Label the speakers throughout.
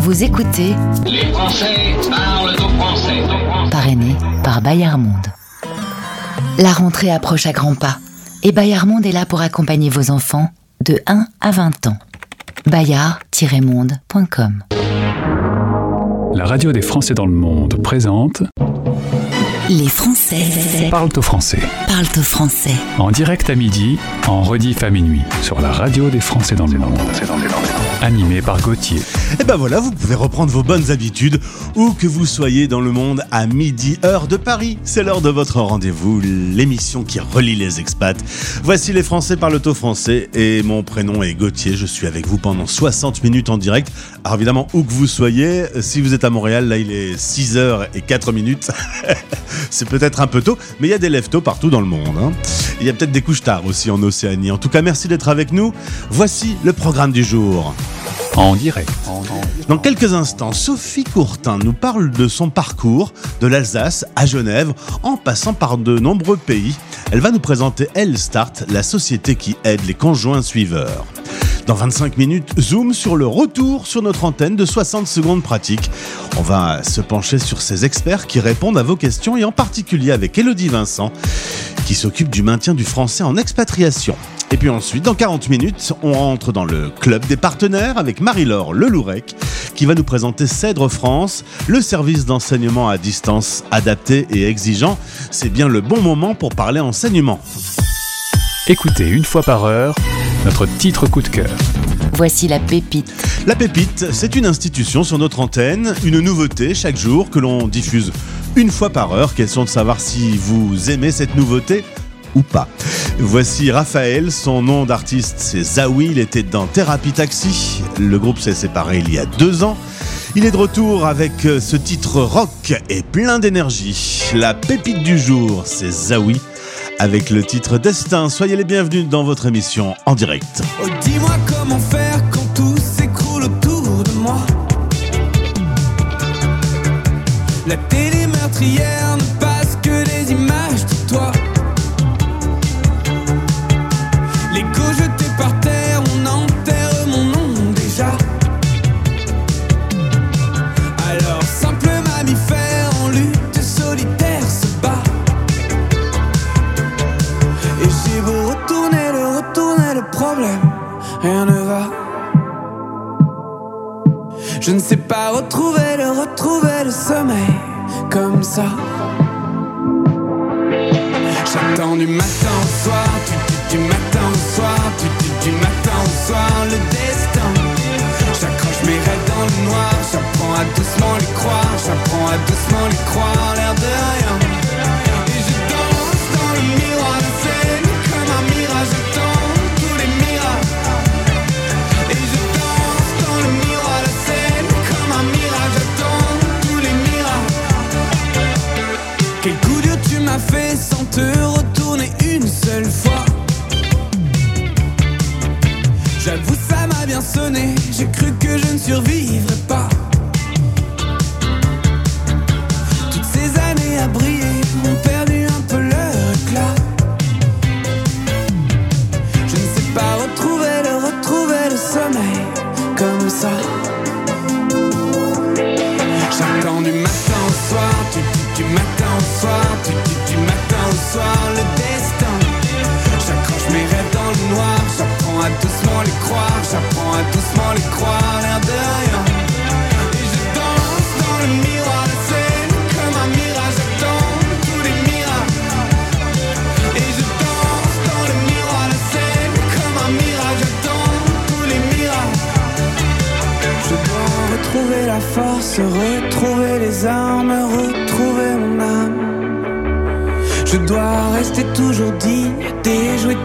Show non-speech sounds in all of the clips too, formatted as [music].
Speaker 1: Vous écoutez
Speaker 2: Les Français parlent au français.
Speaker 1: Parrainé par Bayard Monde. La rentrée approche à grands pas et Bayard Monde est là pour accompagner vos enfants de 1 à 20 ans. bayard-monde.com
Speaker 3: La radio des Français dans le monde présente
Speaker 1: Les Français
Speaker 3: Parle au français.
Speaker 1: parlent au français.
Speaker 3: En direct à midi, en rediff à minuit, sur la radio des Français dans le monde. Animé par Gauthier.
Speaker 4: Et ben voilà, vous pouvez reprendre vos bonnes habitudes où que vous soyez dans le monde à midi heure de Paris. C'est l'heure de votre rendez-vous, l'émission qui relie les expats. Voici les Français par le taux français et mon prénom est Gauthier. Je suis avec vous pendant 60 minutes en direct. Alors évidemment, où que vous soyez, si vous êtes à Montréal, là il est 6h et 4 minutes. [laughs] C'est peut-être un peu tôt, mais il y a des lève-tôt partout dans le monde. hein. Il y a peut-être des couches tard aussi en Océanie. En tout cas, merci d'être avec nous. Voici le programme du jour.
Speaker 3: En direct.
Speaker 4: Dans quelques instants, Sophie Courtin nous parle de son parcours de l'Alsace à Genève en passant par de nombreux pays. Elle va nous présenter Start, la société qui aide les conjoints suiveurs. Dans 25 minutes, zoom sur le retour sur notre antenne de 60 secondes pratiques. On va se pencher sur ces experts qui répondent à vos questions et en particulier avec Elodie Vincent qui s'occupe du maintien du français en expatriation. Et puis ensuite, dans 40 minutes, on rentre dans le club des partenaires avec Marie-Laure Lelourec qui va nous présenter Cèdre France, le service d'enseignement à distance adapté et exigeant. C'est bien le bon moment pour parler enseignement.
Speaker 3: Écoutez une fois par heure notre titre coup de cœur.
Speaker 1: Voici la pépite.
Speaker 4: La Pépite, c'est une institution sur notre antenne, une nouveauté chaque jour que l'on diffuse une fois par heure. Question de savoir si vous aimez cette nouveauté? Ou pas. Voici Raphaël, son nom d'artiste c'est Zawi, il était dans Thérapie Taxi. Le groupe s'est séparé il y a deux ans. Il est de retour avec euh, ce titre rock et plein d'énergie. La pépite du jour, c'est Zawi avec le titre Destin. Soyez les bienvenus dans votre émission en direct.
Speaker 5: Je ne sais pas retrouver, le retrouver, le sommeil, comme ça. J'attends du matin au soir, du, du, du matin au soir, du, du, du matin au soir, le destin. J'accroche mes rêves dans le noir, j'apprends à doucement les croire, j'apprends à doucement les croire, l'air de rien. Que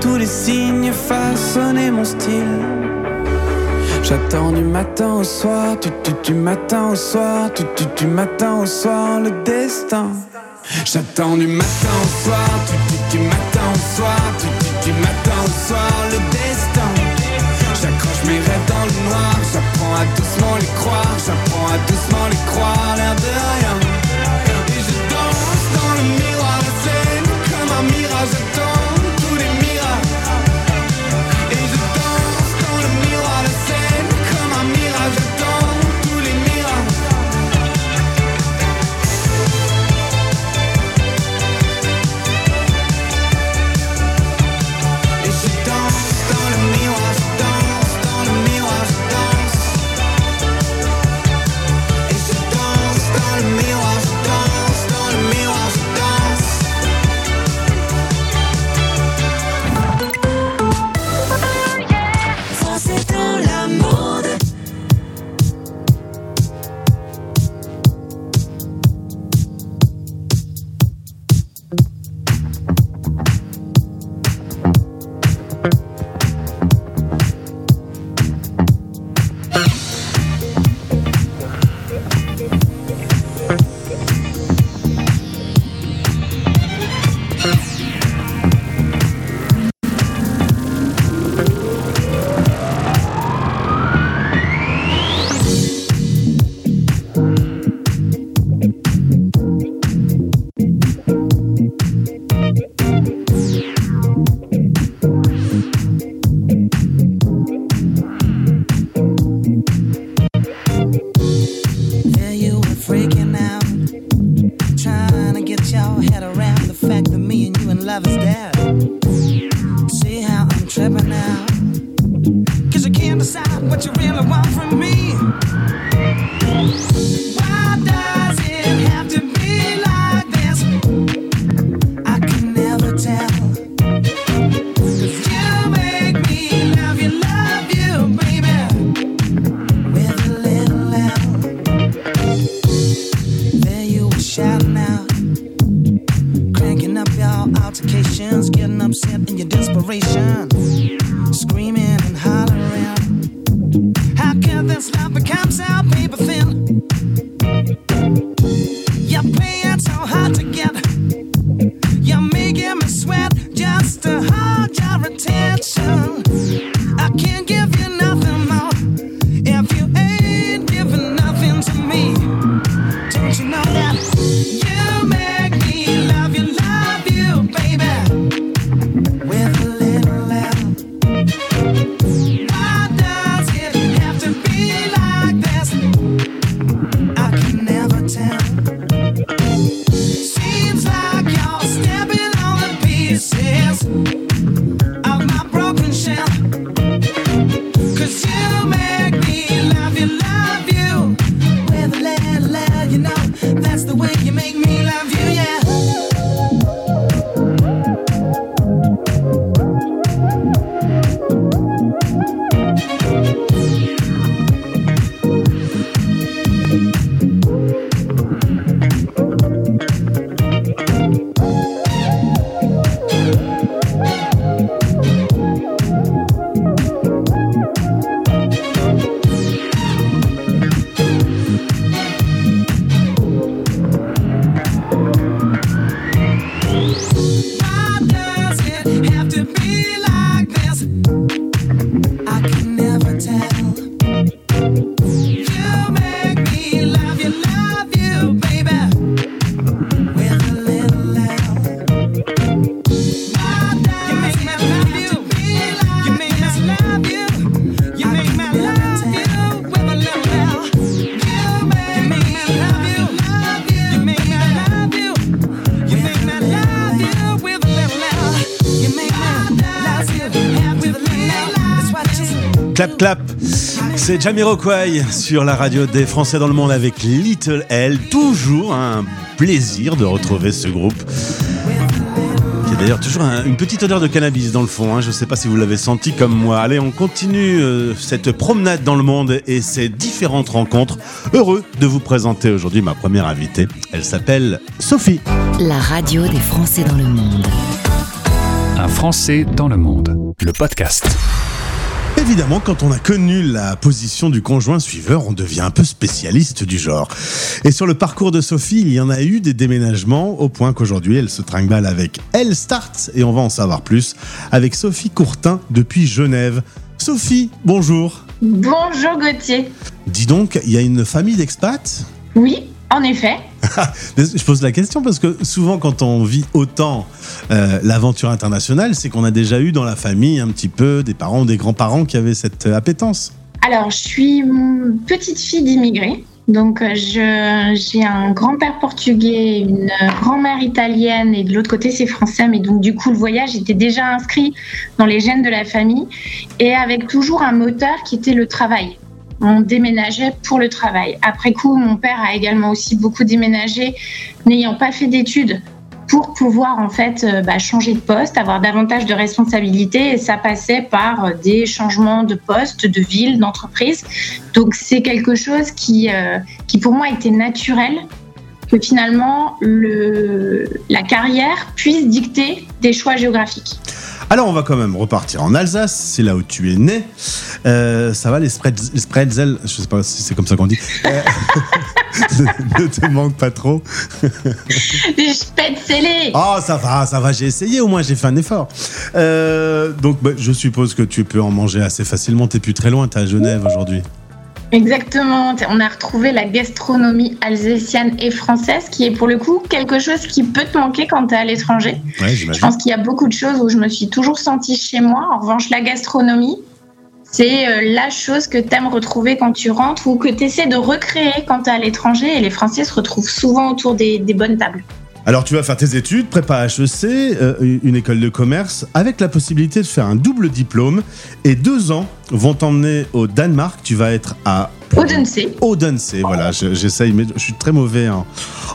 Speaker 5: tous les signes, façonner mon style. J'attends du matin au soir, du, du, du matin au soir, du, du, du matin au soir, le destin. J'attends du matin au soir, du, du, matin au soir, du, du, matin au soir, le destin. J'accroche mes rêves dans le noir, j'apprends à doucement les croire, j'apprends à doucement les croire, l'air de rien. Et je danse dans le miroir scène comme un mirage,
Speaker 4: Clap clap, c'est Jamiroquai sur la radio des Français dans le monde avec Little L. Toujours un plaisir de retrouver ce groupe. Qui a d'ailleurs toujours un- une petite odeur de cannabis dans le fond. hein. Je ne sais pas si vous l'avez senti comme moi. Allez, on continue euh, cette promenade dans le monde et ces différentes rencontres. Heureux de vous présenter aujourd'hui ma première invitée. Elle s'appelle Sophie.
Speaker 1: La radio des Français dans le monde.
Speaker 3: Un Français dans le monde. Le podcast.
Speaker 4: Évidemment, quand on a connu la position du conjoint suiveur, on devient un peu spécialiste du genre. Et sur le parcours de Sophie, il y en a eu des déménagements au point qu'aujourd'hui, elle se trimballe avec Elle Start et on va en savoir plus avec Sophie Courtin depuis Genève. Sophie, bonjour.
Speaker 6: Bonjour Gauthier.
Speaker 4: Dis donc, il y a une famille d'expats?
Speaker 6: Oui, en effet.
Speaker 4: Je pose la question parce que souvent quand on vit autant euh, l'aventure internationale, c'est qu'on a déjà eu dans la famille un petit peu des parents ou des grands-parents qui avaient cette euh, appétence.
Speaker 6: Alors, je suis petite fille d'immigrés. Donc, euh, j'ai un grand-père portugais, une grand-mère italienne et de l'autre côté, c'est français. Mais donc, du coup, le voyage était déjà inscrit dans les gènes de la famille et avec toujours un moteur qui était le travail. On déménageait pour le travail. Après coup, mon père a également aussi beaucoup déménagé, n'ayant pas fait d'études pour pouvoir en fait euh, bah, changer de poste, avoir davantage de responsabilités et ça passait par euh, des changements de poste, de ville, d'entreprise. Donc c'est quelque chose qui, euh, qui pour moi était naturel que finalement le, la carrière puisse dicter des choix géographiques.
Speaker 4: Alors on va quand même repartir en Alsace, c'est là où tu es né. Euh, ça va les, les spreadsels, je sais pas si c'est comme ça qu'on dit. Euh, [laughs] ne te manque pas trop.
Speaker 6: Pète scellé
Speaker 4: Oh ça va, ça va, j'ai essayé au moins, j'ai fait un effort. Euh, donc bah, je suppose que tu peux en manger assez facilement, t'es plus très loin, t'es à Genève aujourd'hui.
Speaker 6: Exactement, on a retrouvé la gastronomie alsacienne et française qui est pour le coup quelque chose qui peut te manquer quand tu es à l'étranger.
Speaker 4: Ouais,
Speaker 6: Je pense qu'il y a beaucoup de choses où je me suis toujours sentie chez moi. En revanche, la gastronomie, c'est euh, la chose que tu aimes retrouver quand tu rentres ou que tu essaies de recréer quand tu es à l'étranger. Et les Français se retrouvent souvent autour des, des bonnes tables.
Speaker 4: Alors tu vas faire tes études, prépa HEC, euh, une école de commerce, avec la possibilité de faire un double diplôme. Et deux ans vont t'emmener au Danemark. Tu vas être à
Speaker 6: Odense.
Speaker 4: Odense. Voilà, je- j'essaye, mais je suis très mauvais en,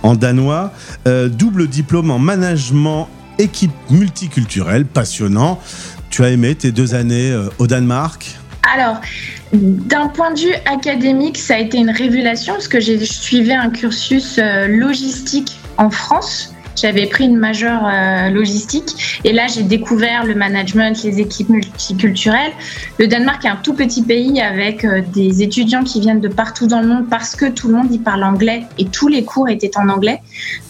Speaker 4: en danois. Euh, double diplôme en management équipe multiculturelle, passionnant. Tu as aimé tes deux années euh, au Danemark?
Speaker 6: Alors, d'un point de vue académique, ça a été une révélation parce que j'ai suivi un cursus logistique en France j'avais pris une majeure euh, logistique. Et là, j'ai découvert le management, les équipes multiculturelles. Le Danemark est un tout petit pays avec euh, des étudiants qui viennent de partout dans le monde parce que tout le monde y parle anglais et tous les cours étaient en anglais.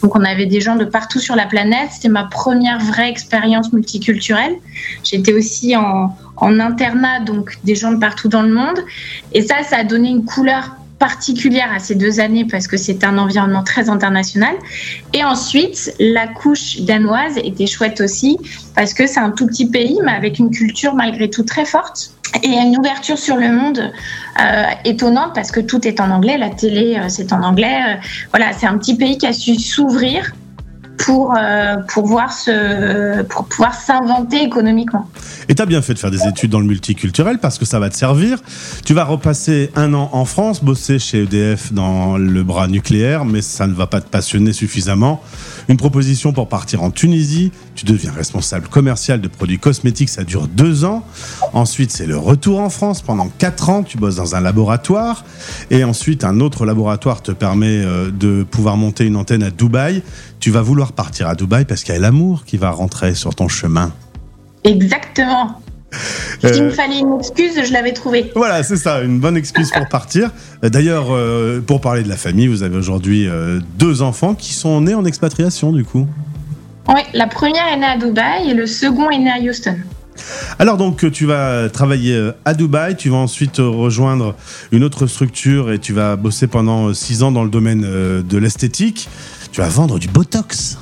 Speaker 6: Donc, on avait des gens de partout sur la planète. C'était ma première vraie expérience multiculturelle. J'étais aussi en, en internat, donc des gens de partout dans le monde. Et ça, ça a donné une couleur particulière à ces deux années parce que c'est un environnement très international. Et ensuite, la couche danoise était chouette aussi parce que c'est un tout petit pays, mais avec une culture malgré tout très forte et une ouverture sur le monde euh, étonnante parce que tout est en anglais, la télé euh, c'est en anglais. Euh, voilà, c'est un petit pays qui a su s'ouvrir pour, euh, pour, pouvoir s'inventer économiquement.
Speaker 4: Et tu as bien fait de faire des études dans le multiculturel parce que ça va te servir. Tu vas repasser un an en France, bosser chez EDF dans le bras nucléaire, mais ça ne va pas te passionner suffisamment. Une proposition pour partir en Tunisie. Tu deviens responsable commercial de produits cosmétiques, ça dure deux ans. Ensuite, c'est le retour en France pendant quatre ans. Tu bosses dans un laboratoire. Et ensuite, un autre laboratoire te permet euh, de pouvoir monter une antenne à Dubaï. Tu vas vouloir partir à Dubaï parce qu'il y a l'amour qui va rentrer sur ton chemin.
Speaker 6: Exactement.
Speaker 4: Euh,
Speaker 6: S'il me fallait une excuse, je l'avais trouvée.
Speaker 4: Voilà, c'est ça, une bonne excuse pour partir. Euh, D'ailleurs, euh, pour parler de la famille, vous avez aujourd'hui euh, deux enfants qui sont nés en expatriation, du coup.
Speaker 6: Oui, la première est née à Dubaï et le second est né à Houston.
Speaker 4: Alors donc, tu vas travailler euh, à Dubaï, tu vas ensuite euh, rejoindre une autre structure et tu vas bosser pendant euh, six ans dans le domaine euh, de l'esthétique. Tu vas vendre du Botox.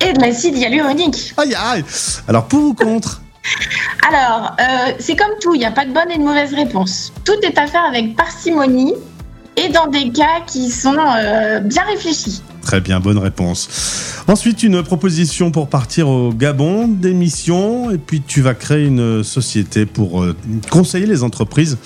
Speaker 6: Et de l'acide hyaluronique.
Speaker 4: Aïe aïe Alors pour ou contre?
Speaker 6: Alors, euh, c'est comme tout, il n'y a pas de bonne et de mauvaise réponse. Tout est à faire avec parcimonie et dans des cas qui sont euh, bien réfléchis.
Speaker 4: Très bien, bonne réponse. Ensuite, une proposition pour partir au Gabon, des missions, et puis tu vas créer une société pour euh, conseiller les entreprises,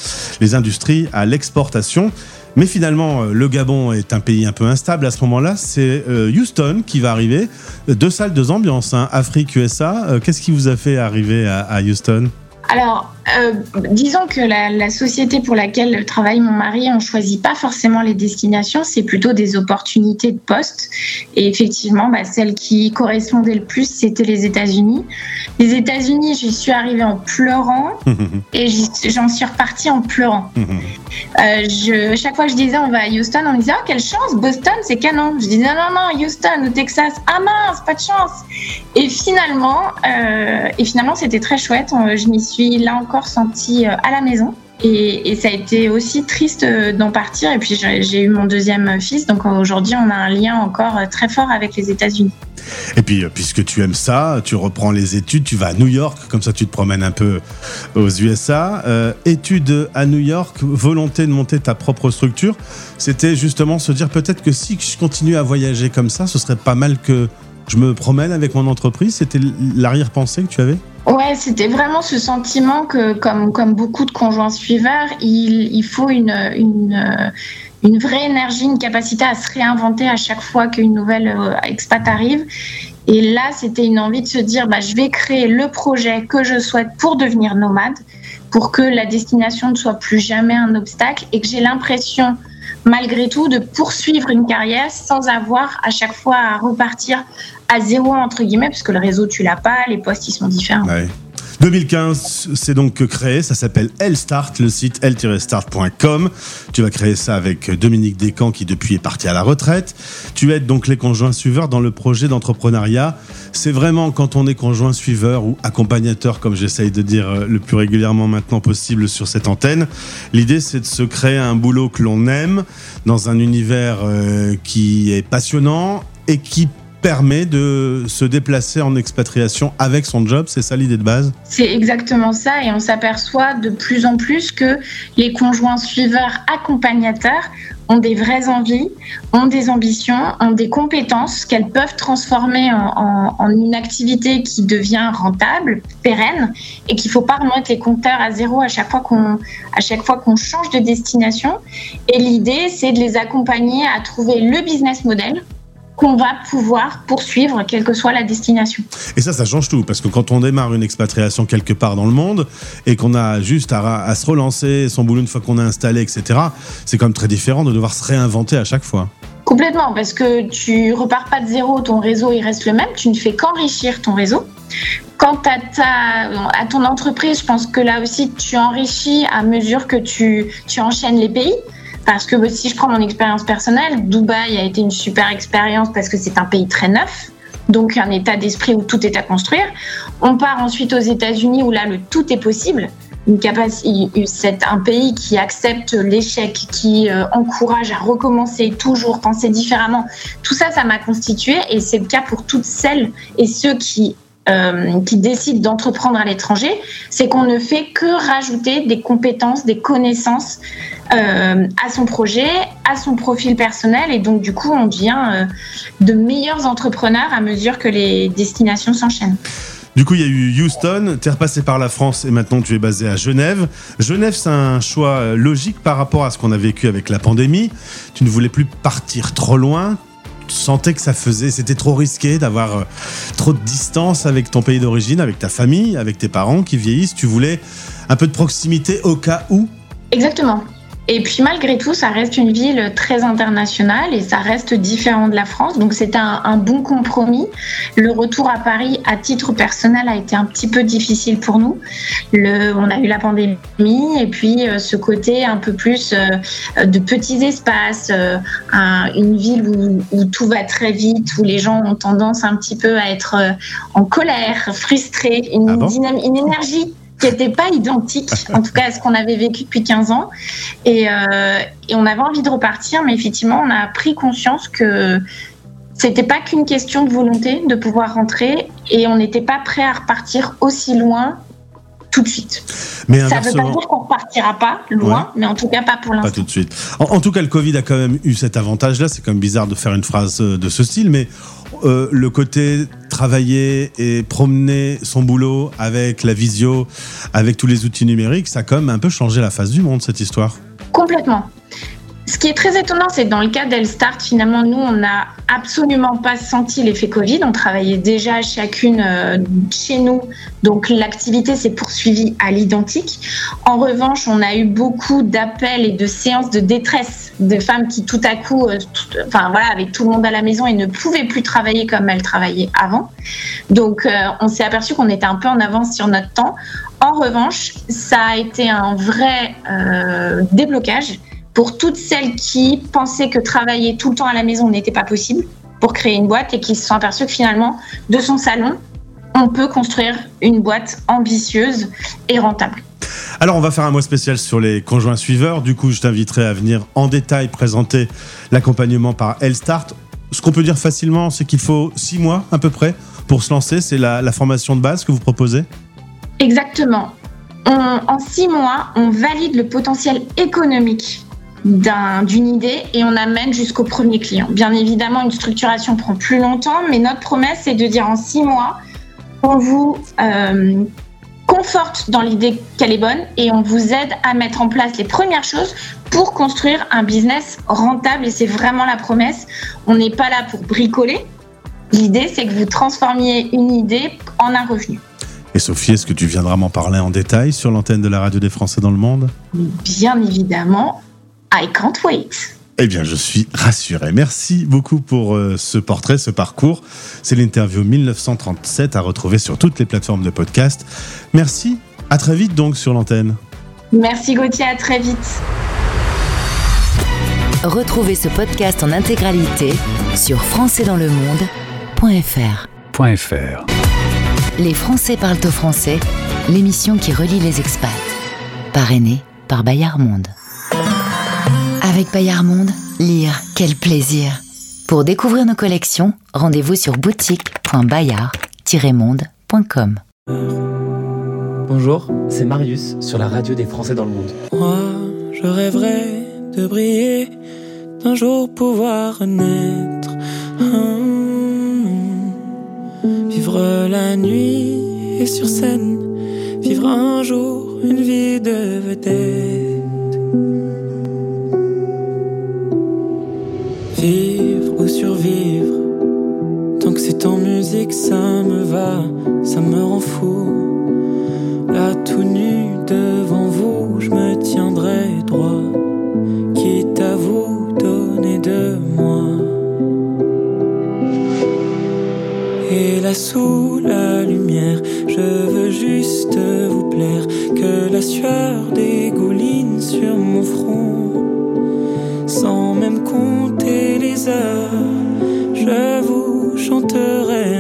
Speaker 4: les industries à l'exportation. Mais finalement, euh, le Gabon est un pays un peu instable à ce moment-là. C'est euh, Houston qui va arriver. Deux salles, deux ambiances, hein. Afrique, USA. Qu'est-ce qui vous a fait arriver à Houston?
Speaker 6: Alors, euh, disons que la, la société pour laquelle travaille mon mari, on choisit pas forcément les destinations, c'est plutôt des opportunités de poste. Et effectivement, bah, celle qui correspondait le plus, c'était les États-Unis. Les États-Unis, j'y suis arrivée en pleurant [laughs] et j'en suis repartie en pleurant. [laughs] Euh, je, chaque fois que je disais on va à Houston, on me disait oh quelle chance, Boston c'est canon. Je disais non non non Houston au Texas, ah mince pas de chance. Et finalement, euh, et finalement c'était très chouette. Je m'y suis là encore sentie euh, à la maison. Et, ça a été aussi triste euh, d'en partir. Et puis j'ai eu mon deuxième fils, donc aujourd'hui on a un lien encore euh, très fort avec les États-Unis.
Speaker 4: Et puis, puisque tu aimes ça, tu reprends les études, tu vas à New York, comme ça tu te promènes un peu aux USA. Études à New York, volonté de monter ta propre structure, c'était justement se dire peut-être que si je continue à voyager comme ça, ce serait pas mal que je me promène avec mon entreprise. C'était l'arrière-pensée que tu avais?
Speaker 6: Ouais, c'était vraiment ce sentiment que, comme, comme beaucoup de conjoints suiveurs, il, il faut une, une, une vraie énergie, une capacité à se réinventer à chaque fois qu'une nouvelle euh, expat arrive. Et là, c'était une envie de se dire, bah, je vais créer le projet que je souhaite pour devenir nomade, pour que la destination ne soit plus jamais un obstacle et que j'ai l'impression, malgré tout, de poursuivre une carrière sans avoir à chaque fois à repartir à zéro, entre guillemets, parce que le réseau, tu l'as pas, les postes, ils sont différents.
Speaker 4: 2015, c'est donc créé, ça s'appelle L-Start, le site l-start.com. Tu vas créer ça avec Dominique Descamps qui depuis est parti à la retraite. Tu aides donc les conjoints suiveurs dans le projet d'entrepreneuriat. C'est vraiment quand on est conjoint suiveur ou accompagnateur, comme j'essaye de dire euh, le plus régulièrement maintenant possible sur cette antenne. L'idée c'est de se créer un boulot que l'on aime dans un univers euh, qui est passionnant et qui permet de se déplacer en expatriation avec son job, c'est ça l'idée de base?
Speaker 6: C'est exactement ça et on s'aperçoit de plus en plus que les conjoints suiveurs accompagnateurs ont des vraies envies, ont des ambitions, ont des compétences qu'elles peuvent transformer en, une activité qui devient rentable, pérenne et qu'il faut pas remettre les compteurs à zéro à chaque fois qu'on change de destination. Et l'idée, c'est de les accompagner à trouver le business model qu'on va pouvoir poursuivre quelle que soit la destination.
Speaker 4: Et ça, ça change tout, parce que quand on démarre une expatriation quelque part dans le monde et qu'on a juste à, à se relancer son boulot une fois qu'on est installé, etc., c'est quand même très différent de devoir se réinventer à chaque fois.
Speaker 6: Complètement, parce que tu repars pas de zéro, ton réseau il reste le même, tu ne fais qu'enrichir ton réseau. Quant à, ta, à ton entreprise, je pense que là aussi tu enrichis à mesure que tu, tu enchaînes les pays. Parce que si je prends mon expérience personnelle, Dubaï a été une super expérience parce que c'est un pays très neuf, donc un état d'esprit où tout est à construire. On part ensuite aux États-Unis où là le tout est possible. C'est un pays qui accepte l'échec, qui euh, encourage à recommencer, toujours penser différemment. Tout ça, ça m'a constitué et c'est le cas pour toutes celles et ceux qui euh, qui décident d'entreprendre à l'étranger, c'est qu'on ne fait que rajouter des compétences, des connaissances euh, à son projet, à son profil personnel, et donc du coup, on devient euh, de meilleurs entrepreneurs à mesure que les destinations s'enchaînent.
Speaker 4: Du coup, il y a eu Houston, tu es repassé par la France et maintenant tu es basé à Genève. Genève, c'est un choix logique par rapport à ce qu'on a vécu avec la pandémie. Tu ne voulais plus partir trop loin, tu sentais que ça faisait, c'était trop risqué d'avoir euh, trop de distance avec ton pays d'origine, avec ta famille, avec tes parents qui vieillissent. Tu voulais un peu de proximité au cas où?
Speaker 6: Exactement. Et puis malgré tout, ça reste une ville très internationale et ça reste différent de la France. Donc c'était un, un, bon compromis. Le retour à Paris, à titre personnel, a été un petit peu difficile pour nous. Le, on a eu la pandémie et puis euh, ce côté un peu plus euh, de petits espaces, euh, un, une ville où, où, tout va très vite, où les gens ont tendance un petit peu à être en colère, frustrés, une,
Speaker 4: Ah bon?
Speaker 6: dynam- une énergie qui n'était pas identique, en tout cas à ce qu'on avait vécu depuis 15 ans. Et, euh, et on avait envie de repartir, mais effectivement, on a pris conscience que c'était pas qu'une question de volonté de pouvoir rentrer et on n'était pas prêt à repartir aussi loin tout de suite.
Speaker 4: Mais
Speaker 6: Ça veut pas dire qu'on repartira pas loin,
Speaker 4: Ouais.
Speaker 6: mais en tout cas pas pour
Speaker 4: pas
Speaker 6: l'instant.
Speaker 4: tout de suite. En, en tout cas, le Covid a quand même eu cet avantage-là. C'est quand même bizarre de faire une phrase euh, de ce style, mais euh, le côté travailler et promener son boulot avec la visio, avec tous les outils numériques, ça a quand même un peu changé la face du monde, cette histoire.
Speaker 6: Complètement. Ce qui est très étonnant, c'est que dans le cas d'Elstart, finalement, nous, on n'a absolument pas senti l'effet Covid. On travaillait déjà chacune euh, chez nous, donc l'activité s'est poursuivie à l'identique. En revanche, on a eu beaucoup d'appels et de séances de détresse de femmes qui, tout à coup, euh, enfin voilà, avec tout le monde à la maison et ne pouvaient plus travailler comme elles travaillaient avant. Donc, euh, on s'est aperçu qu'on était un peu en avance sur notre temps. En revanche, ça a été un vrai déblocage pour toutes celles qui pensaient que travailler tout le temps à la maison n'était pas possible pour créer une boîte et qui se sont aperçues que finalement, de son salon, on peut construire une boîte ambitieuse et rentable.
Speaker 4: Alors, on va faire un mois spécial sur les conjoints suiveurs. Du coup, je t'inviterai à venir en détail présenter l'accompagnement par Elstart. Ce qu'on peut dire facilement, c'est qu'il faut six mois à peu près pour se lancer. C'est la, la formation de base que vous proposez
Speaker 6: Exactement. On- en six mois, on valide le potentiel économique d'un- d'une idée et on amène jusqu'au premier client. Bien évidemment, une structuration prend plus longtemps, mais notre promesse, c'est de dire en six mois, on vous euh, conforte dans l'idée qu'elle est bonne et on vous aide à mettre en place les premières choses pour construire un business rentable. Et c'est vraiment la promesse. On n'est pas là pour bricoler. L'idée, c'est que vous transformiez une idée en un revenu.
Speaker 4: Et Sophie, est-ce que tu viendras m'en parler en détail sur l'antenne de la radio des Français dans le monde?
Speaker 6: Bien évidemment, I can't wait.
Speaker 4: Eh bien, je suis rassuré. Merci beaucoup pour euh, ce portrait, ce parcours. C'est l'interview 1937 à retrouver sur toutes les plateformes de podcast. Merci. À très vite donc sur l'antenne.
Speaker 6: Merci Gauthier, à très vite.
Speaker 1: Retrouvez ce podcast en intégralité sur françaisdanslemonde.fr.
Speaker 3: Point .fr.
Speaker 1: Les Français parlent au français, l'émission qui relie les expats. Parrainée par Bayard Monde. Avec Bayard Monde, lire, quel plaisir. Pour découvrir nos collections, rendez-vous sur boutique.bayard-monde.com.
Speaker 7: Bonjour, c'est Marius sur la radio des Français dans le monde.
Speaker 5: Moi, je rêverais de briller, d'un jour pouvoir renaître. Hum. Vivre la nuit et sur scène, vivre un jour une vie de vedette. Vivre ou survivre, tant que c'est en musique, ça me va, ça me rend fou. Là, tout nu devant vous, je me tiendrai droit, quitte à vous donner de moi.
Speaker 8: Et là, sous la lumière, je veux juste vous plaire, que la sueur dégouline sur mon front, sans même compte je vous chanterai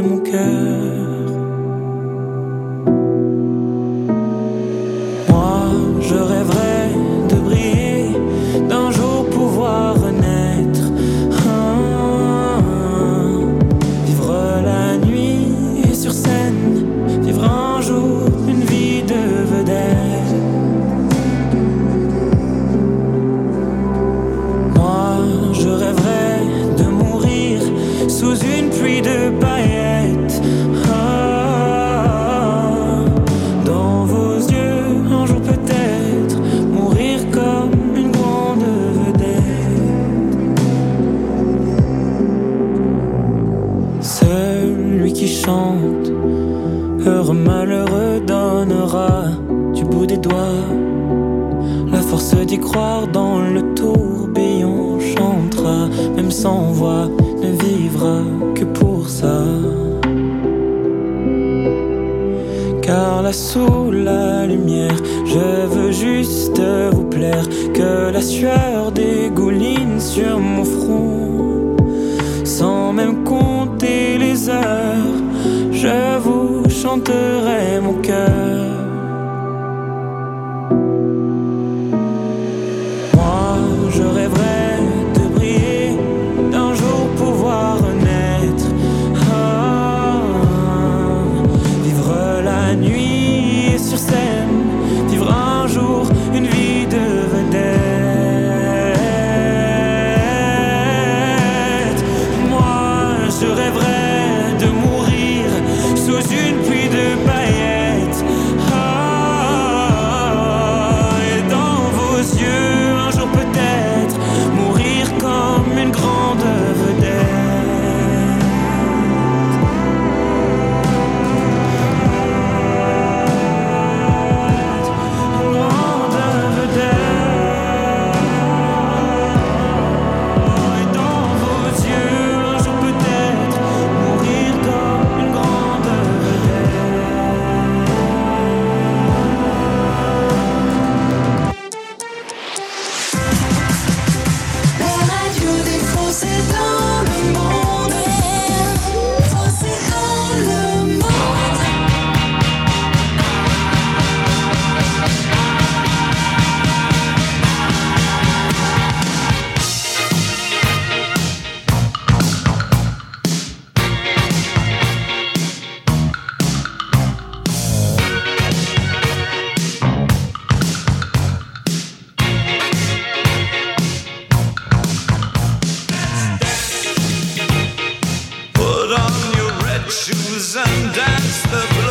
Speaker 9: and dance the blues.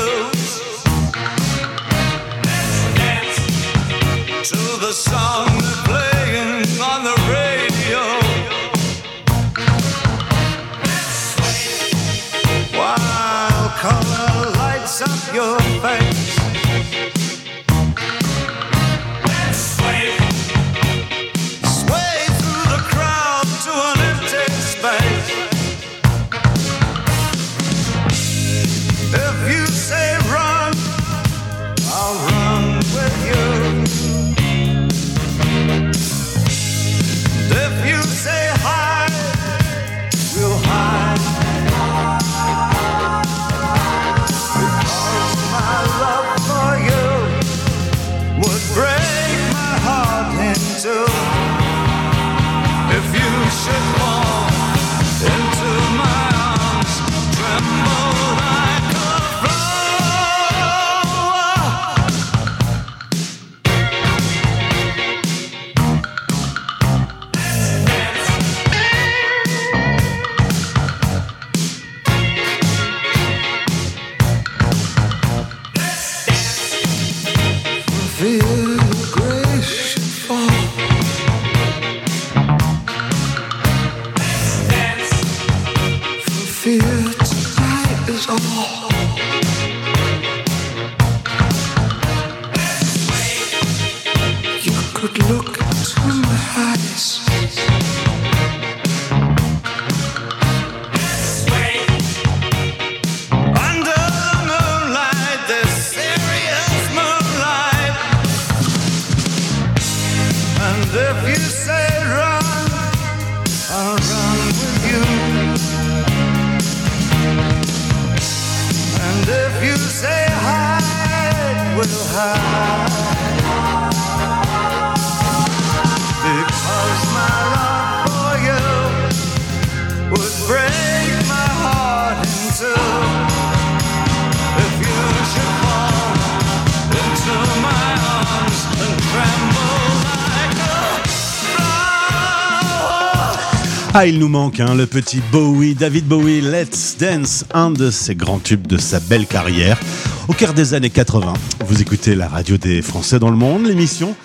Speaker 4: Ah, il nous manque hein, le petit Bowie, David Bowie, Let's Dance, un de ses grands tubes de sa belle carrière. Au cœur des années 80, vous écoutez la radio des Français dans le monde, l'émission.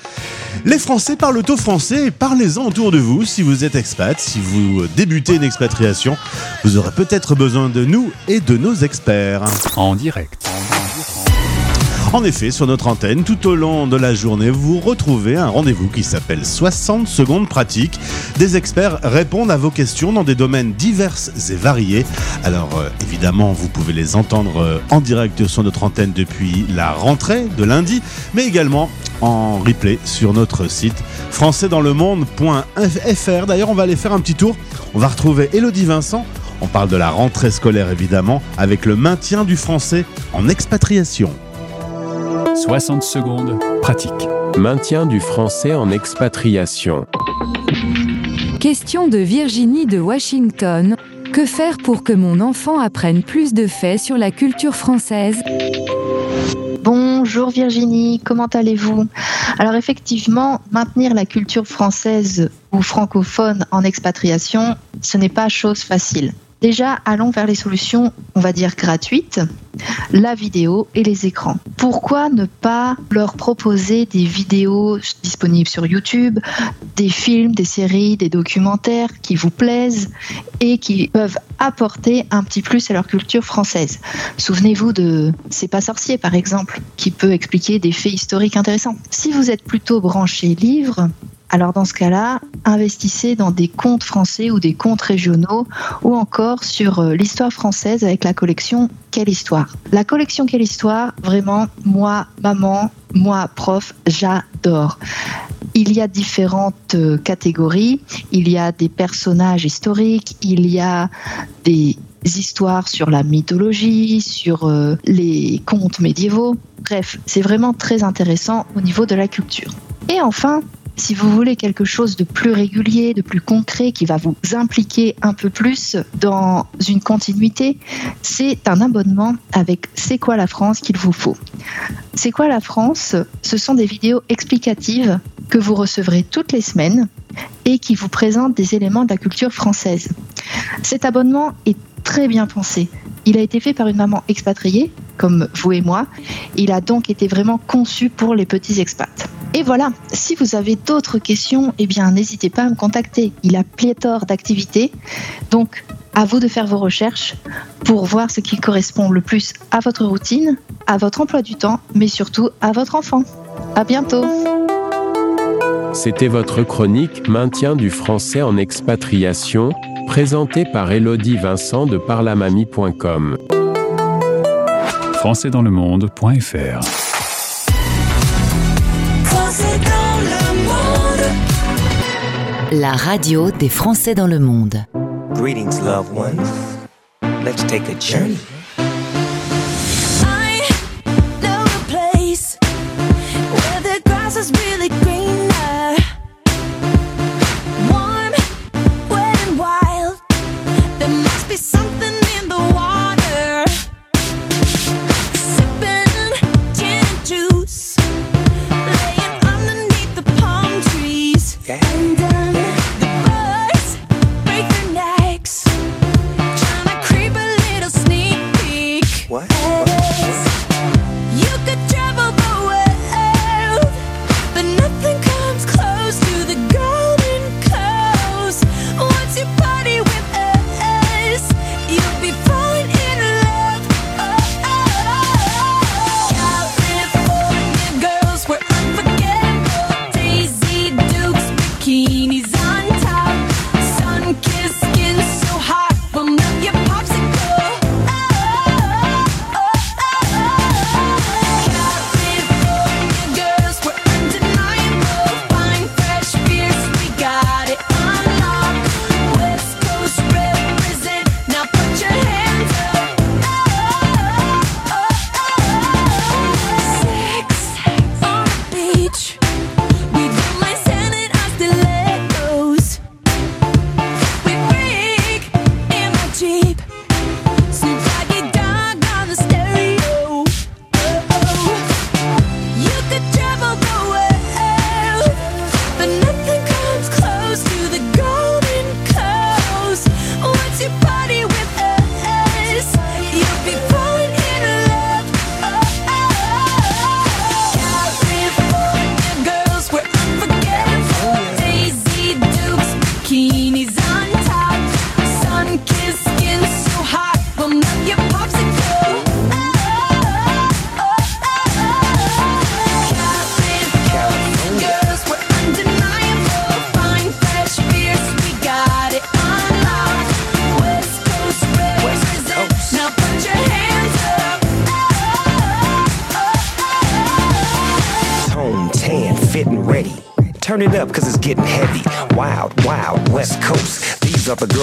Speaker 4: Les Français parlent au français et parlez-en autour de vous si vous êtes expat, si vous débutez une expatriation. Vous aurez peut-être besoin de nous et de nos experts.
Speaker 3: En direct.
Speaker 4: En effet, sur notre antenne, tout au long de la journée, vous retrouvez un rendez-vous qui s'appelle 60 secondes pratiques. Des experts répondent à vos questions dans des domaines divers et variés. Alors euh, évidemment, vous pouvez les entendre euh, en direct sur notre antenne depuis la rentrée de lundi, mais également en replay sur notre site françaisdanslemonde.fr. D'ailleurs, on va aller faire un petit tour. On va retrouver Elodie Vincent. On parle de la rentrée scolaire évidemment, avec le maintien du français en expatriation.
Speaker 3: 60 secondes pratique.
Speaker 10: Maintien du français en expatriation.
Speaker 11: Question de Virginie de Washington. Que faire pour que mon enfant apprenne plus de faits sur la culture française?
Speaker 12: Bonjour Virginie, comment allez-vous? Alors effectivement, maintenir la culture française ou francophone en expatriation, ce n'est pas chose facile. Déjà, allons vers les solutions, on va dire gratuites, la vidéo et les écrans. Pourquoi ne pas leur proposer des vidéos disponibles sur YouTube, des films, des séries, des documentaires qui vous plaisent et qui peuvent apporter un petit plus à leur culture française? Souvenez-vous de C'est pas sorcier par exemple, qui peut expliquer des faits historiques intéressants. Si vous êtes plutôt branché livre, alors dans ce cas-là, investissez dans des contes français ou des contes régionaux ou encore sur euh, l'histoire française avec la collection Quelle histoire. La collection Quelle histoire, vraiment, moi, maman, moi, prof, j'adore. Il y a différentes euh, catégories. Il y a des personnages historiques, il y a des histoires sur la mythologie, sur euh, les contes médiévaux. Bref, c'est vraiment très intéressant au niveau de la culture. Et enfin, si vous voulez quelque chose de plus régulier, de plus concret, qui va vous impliquer un peu plus dans une continuité, c'est un abonnement avec C'est quoi la France qu'il vous faut. C'est quoi la France? Ce sont des vidéos explicatives que vous recevrez toutes les semaines et qui vous présentent des éléments de la culture française. Cet abonnement est très bien pensé. Il a été fait par une maman expatriée, comme vous et moi. Il a donc été vraiment conçu pour les petits expats. Et voilà, si vous avez d'autres questions, eh bien n'hésitez pas à me contacter. Il a pléthore d'activités. Donc, à vous de faire vos recherches pour voir ce qui correspond le plus à votre routine, à votre emploi du temps, mais surtout à votre enfant. À bientôt.
Speaker 10: C'était votre chronique Maintien du français en expatriation, présentée par Elodie Vincent de parlamamie.com.
Speaker 3: françaisdanslemonde.fr
Speaker 13: Français dans le monde.
Speaker 1: La radio des Français dans le monde.
Speaker 14: Greetings, loved ones. Let's take a journey.
Speaker 13: I know a place where the grass is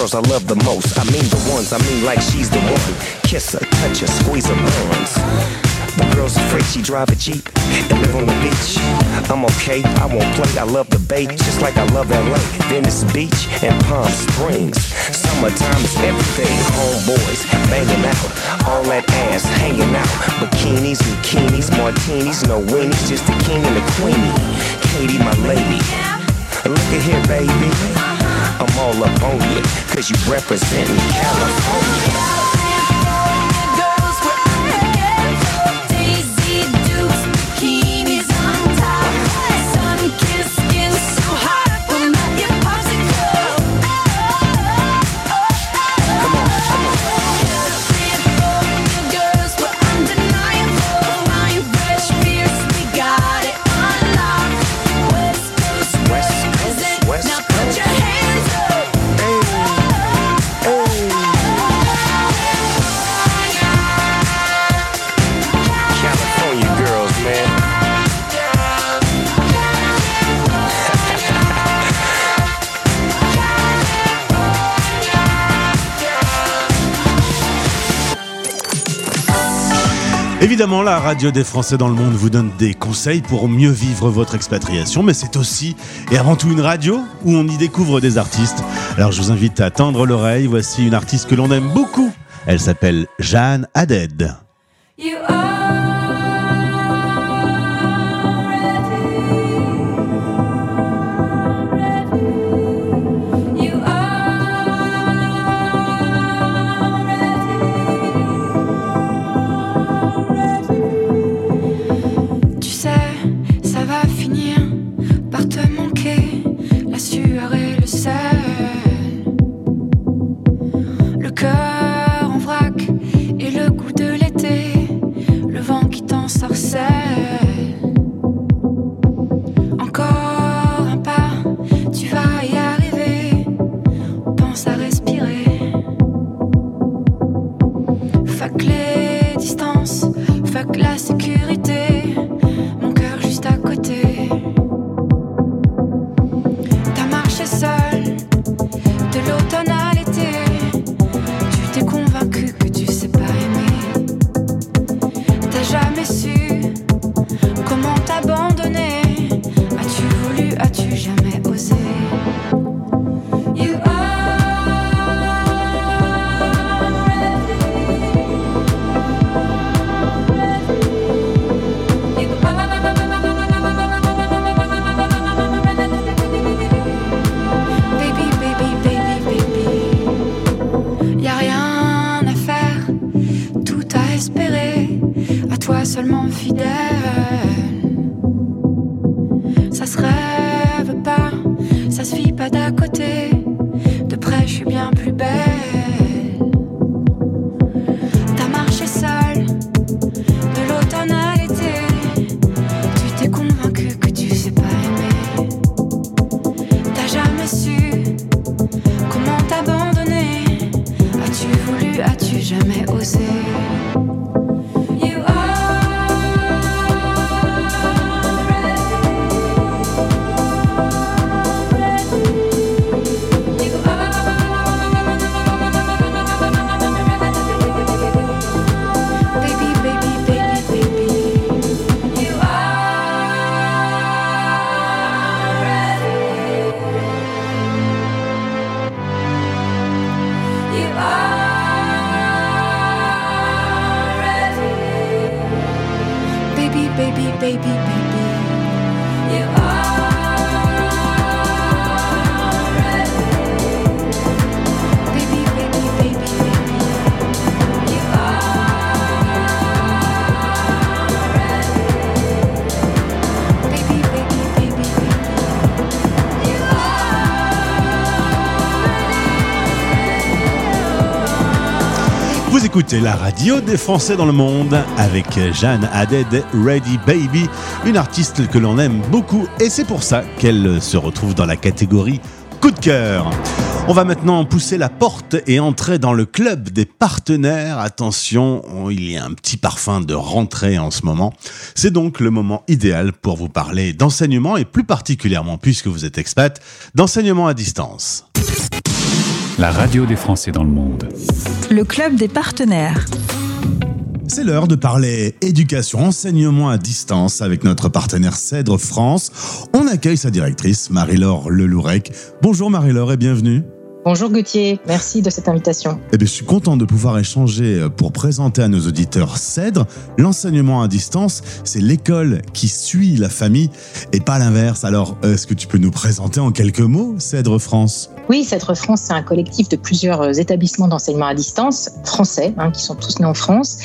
Speaker 14: girls I love the most. I mean the ones, I mean like she's the one. Kiss her, touch her, squeeze her buns. The girl's afraid she drive a Jeep and live on the beach. I'm okay, I won't play. I love the bay, just like I love LA. Venice Beach and Palm Springs. Summertime is everything. Homeboys banging out, all that ass hanging out. Bikinis, bikinis, martinis, no weenies, just the king and the queenie. Katie, my lady. Look at here, baby. I'm all up on you, cause you representing California.
Speaker 15: Évidemment, la radio des Français dans le monde vous donne des conseils pour mieux vivre votre expatriation, mais c'est aussi et avant tout une radio où on y découvre des artistes. Alors je vous invite à tendre l'oreille, voici une artiste que l'on aime beaucoup. Elle s'appelle Jeanne Haddad.
Speaker 4: Jamais osé?
Speaker 15: Écoutez la radio des Français dans le monde avec Jeanne Haddad, Ready Baby, une artiste que l'on aime beaucoup et c'est pour ça qu'elle se retrouve dans la catégorie coup de cœur.
Speaker 4: On va maintenant pousser la porte et entrer dans le club des partenaires. Attention, oh, il y a un petit parfum de rentrée en ce moment. C'est donc le moment idéal pour vous parler d'enseignement et plus particulièrement, puisque vous êtes expat, d'enseignement à distance.
Speaker 3: La radio des Français dans le monde.
Speaker 16: Le club des partenaires.
Speaker 4: C'est l'heure de parler éducation, enseignement à distance avec notre partenaire Cèdre France. On accueille sa directrice, Marie-Laure Lelourec. Bonjour Marie-Laure et bienvenue.
Speaker 17: Bonjour Gauthier, merci de cette invitation.
Speaker 4: Eh bien, je suis content de pouvoir échanger pour présenter à nos auditeurs Cèdre. L'enseignement à distance, c'est l'école qui suit la famille et pas l'inverse. Alors, est-ce que tu peux nous présenter en quelques mots Cèdre France?
Speaker 17: Oui, Cèdre France, c'est un collectif de plusieurs établissements d'enseignement à distance français, hein, qui sont tous nés en France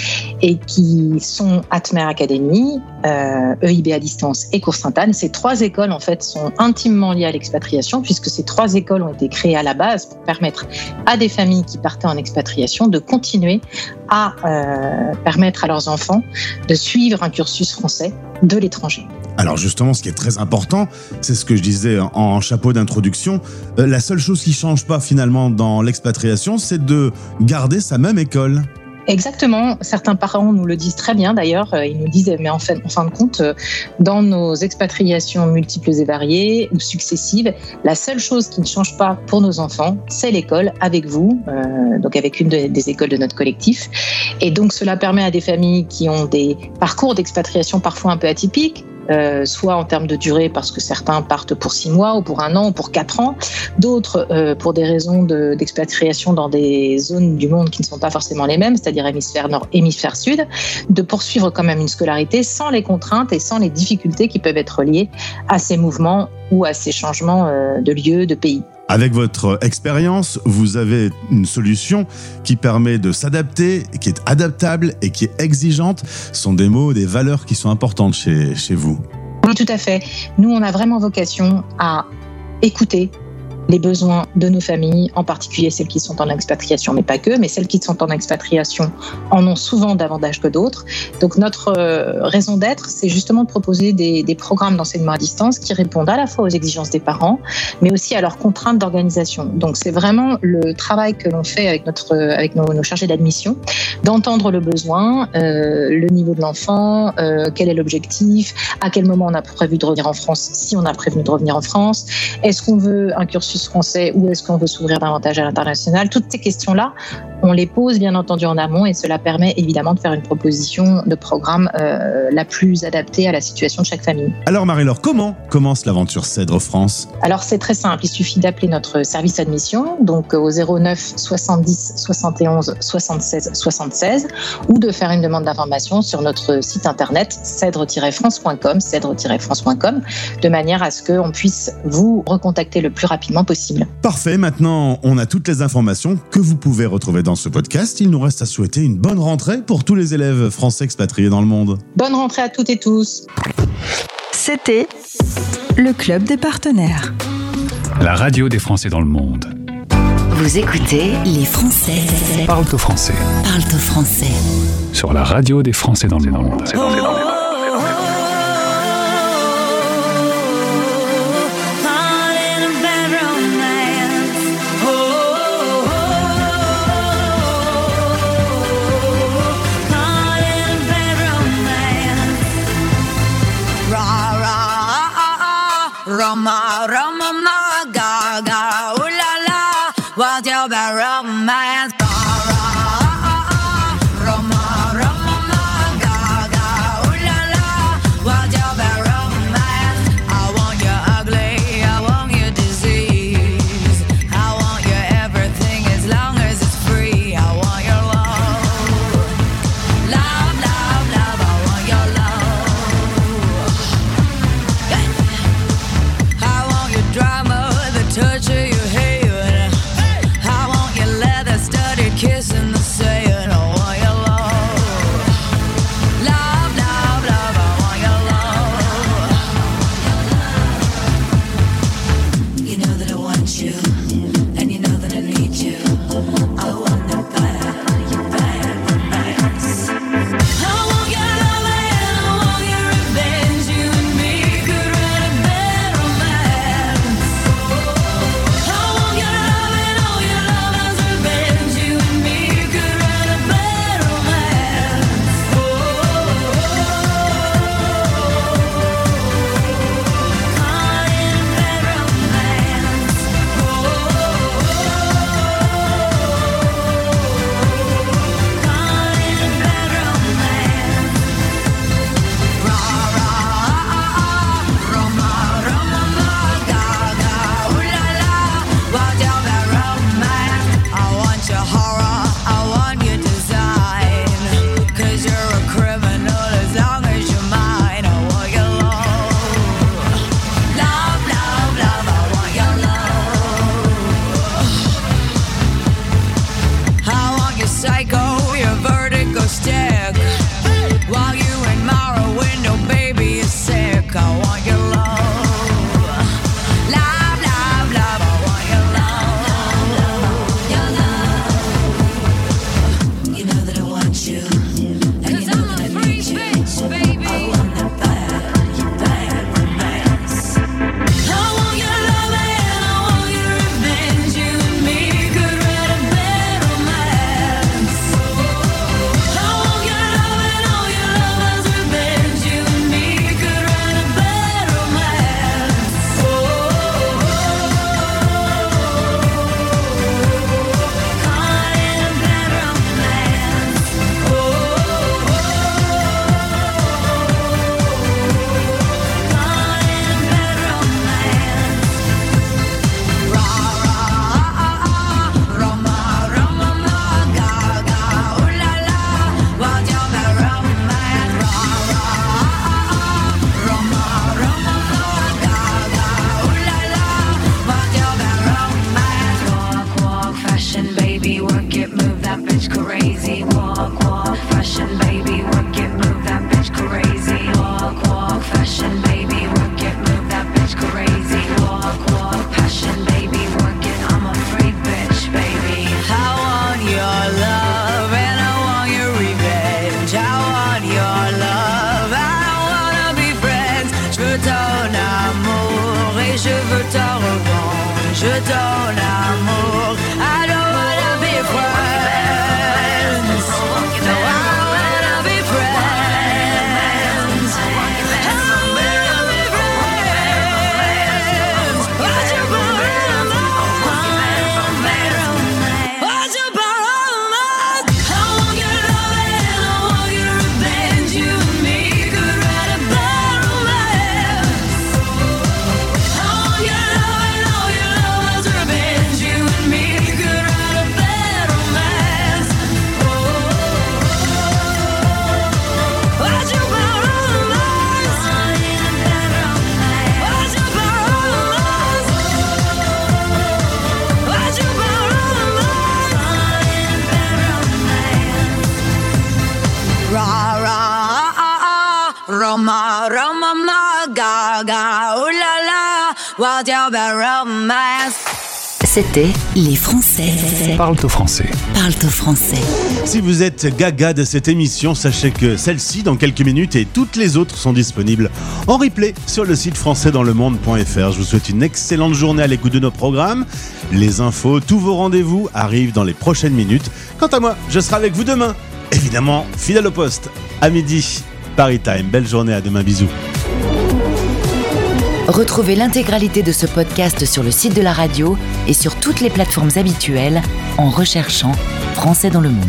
Speaker 17: et qui sont Atmer Academy, euh, EIB à distance et Cours Sainte-Anne. Ces trois écoles, en fait, sont intimement liées à l'expatriation puisque ces trois écoles ont été créées à la base pour permettre à des familles qui partaient en expatriation de continuer à euh, permettre à leurs enfants de suivre un cursus français de l'étranger.
Speaker 4: Alors justement, ce qui est très important, c'est ce que je disais en chapeau d'introduction, euh, la seule chose qui change pas finalement dans l'expatriation, c'est de garder sa même école.
Speaker 17: Exactement. Certains parents nous le disent très bien d'ailleurs. Euh, Ils nous disent, mais en fin, en fin de compte, euh, dans nos expatriations multiples et variées ou successives, la seule chose qui ne change pas pour nos enfants, c'est l'école avec vous, donc avec une de- des écoles de notre collectif. Et donc cela permet à des familles qui ont des parcours d'expatriation parfois un peu atypiques, euh, soit en termes de durée parce que certains partent pour six mois ou pour un an ou pour quatre ans, d'autres euh, pour des raisons de- d'expatriation dans des zones du monde qui ne sont pas forcément les mêmes, c'est-à-dire hémisphère nord, hémisphère sud, de poursuivre quand même une scolarité sans les contraintes et sans les difficultés qui peuvent être liées à ces mouvements ou à ces changements euh, de lieu, de pays.
Speaker 4: Avec votre expérience, vous avez une solution qui permet de s'adapter, qui est adaptable et qui est exigeante. Ce sont des mots, des valeurs qui sont importantes chez, chez vous.
Speaker 17: Oui, tout à fait. Nous, on a vraiment vocation à écouter les besoins de nos familles, en particulier celles qui sont en expatriation, mais pas que, mais celles qui sont en expatriation en ont souvent davantage que d'autres. Donc notre euh, raison d'être, c'est justement de proposer des, programmes d'enseignement à distance qui répondent à la fois aux exigences des parents, mais aussi à leurs contraintes d'organisation. Donc c'est vraiment le travail que l'on fait avec, notre, avec nos, chargés d'admission, d'entendre le besoin, euh, le niveau de l'enfant, euh, quel est l'objectif, à quel moment on a prévu de revenir en France, si on a prévu de revenir en France, est-ce qu'on veut un cursus français ou est-ce qu'on veut s'ouvrir davantage à l'international. Toutes ces questions-là, on les pose bien entendu en amont et cela permet évidemment de faire une proposition de programme euh, la plus adaptée à la situation de chaque famille.
Speaker 4: Alors Marie-Laure, comment commence l'aventure Cèdre France?
Speaker 17: Alors c'est très simple, il suffit d'appeler notre service admission, donc euh, au 09 70 71 76 76, ou de faire une demande d'information sur notre site internet cèdre-france.com, cèdre-france.com, de manière à ce qu'on puisse vous recontacter le plus rapidement possible.
Speaker 4: Parfait, maintenant on a toutes les informations que vous pouvez retrouver dans ce podcast. Il nous reste à souhaiter une bonne rentrée pour tous les élèves français expatriés dans le monde.
Speaker 17: Bonne rentrée à toutes et tous.
Speaker 16: C'était le club des partenaires.
Speaker 3: La radio des Français dans le monde.
Speaker 1: Vous écoutez Les Français
Speaker 3: Parle au français.
Speaker 1: parlent au français.
Speaker 3: Sur la radio des Français dans le monde.
Speaker 18: Roma,
Speaker 1: C'était Les Français.
Speaker 3: Parle au français.
Speaker 1: Parle au français.
Speaker 4: Si vous êtes gaga de cette émission, sachez que celle-ci, dans quelques minutes, et toutes les autres sont disponibles en replay sur le site françaisdanslemonde.fr. Je vous souhaite une excellente journée à l'écoute de nos programmes. Les infos, tous vos rendez-vous arrivent dans les prochaines minutes. Quant à moi, je serai avec vous demain. Évidemment, fidèle au poste, à midi, Paris Time. Belle journée, à demain, bisous.
Speaker 1: Retrouvez l'intégralité de ce podcast sur le site de la radio et sur toutes les plateformes habituelles en recherchant Français dans le monde.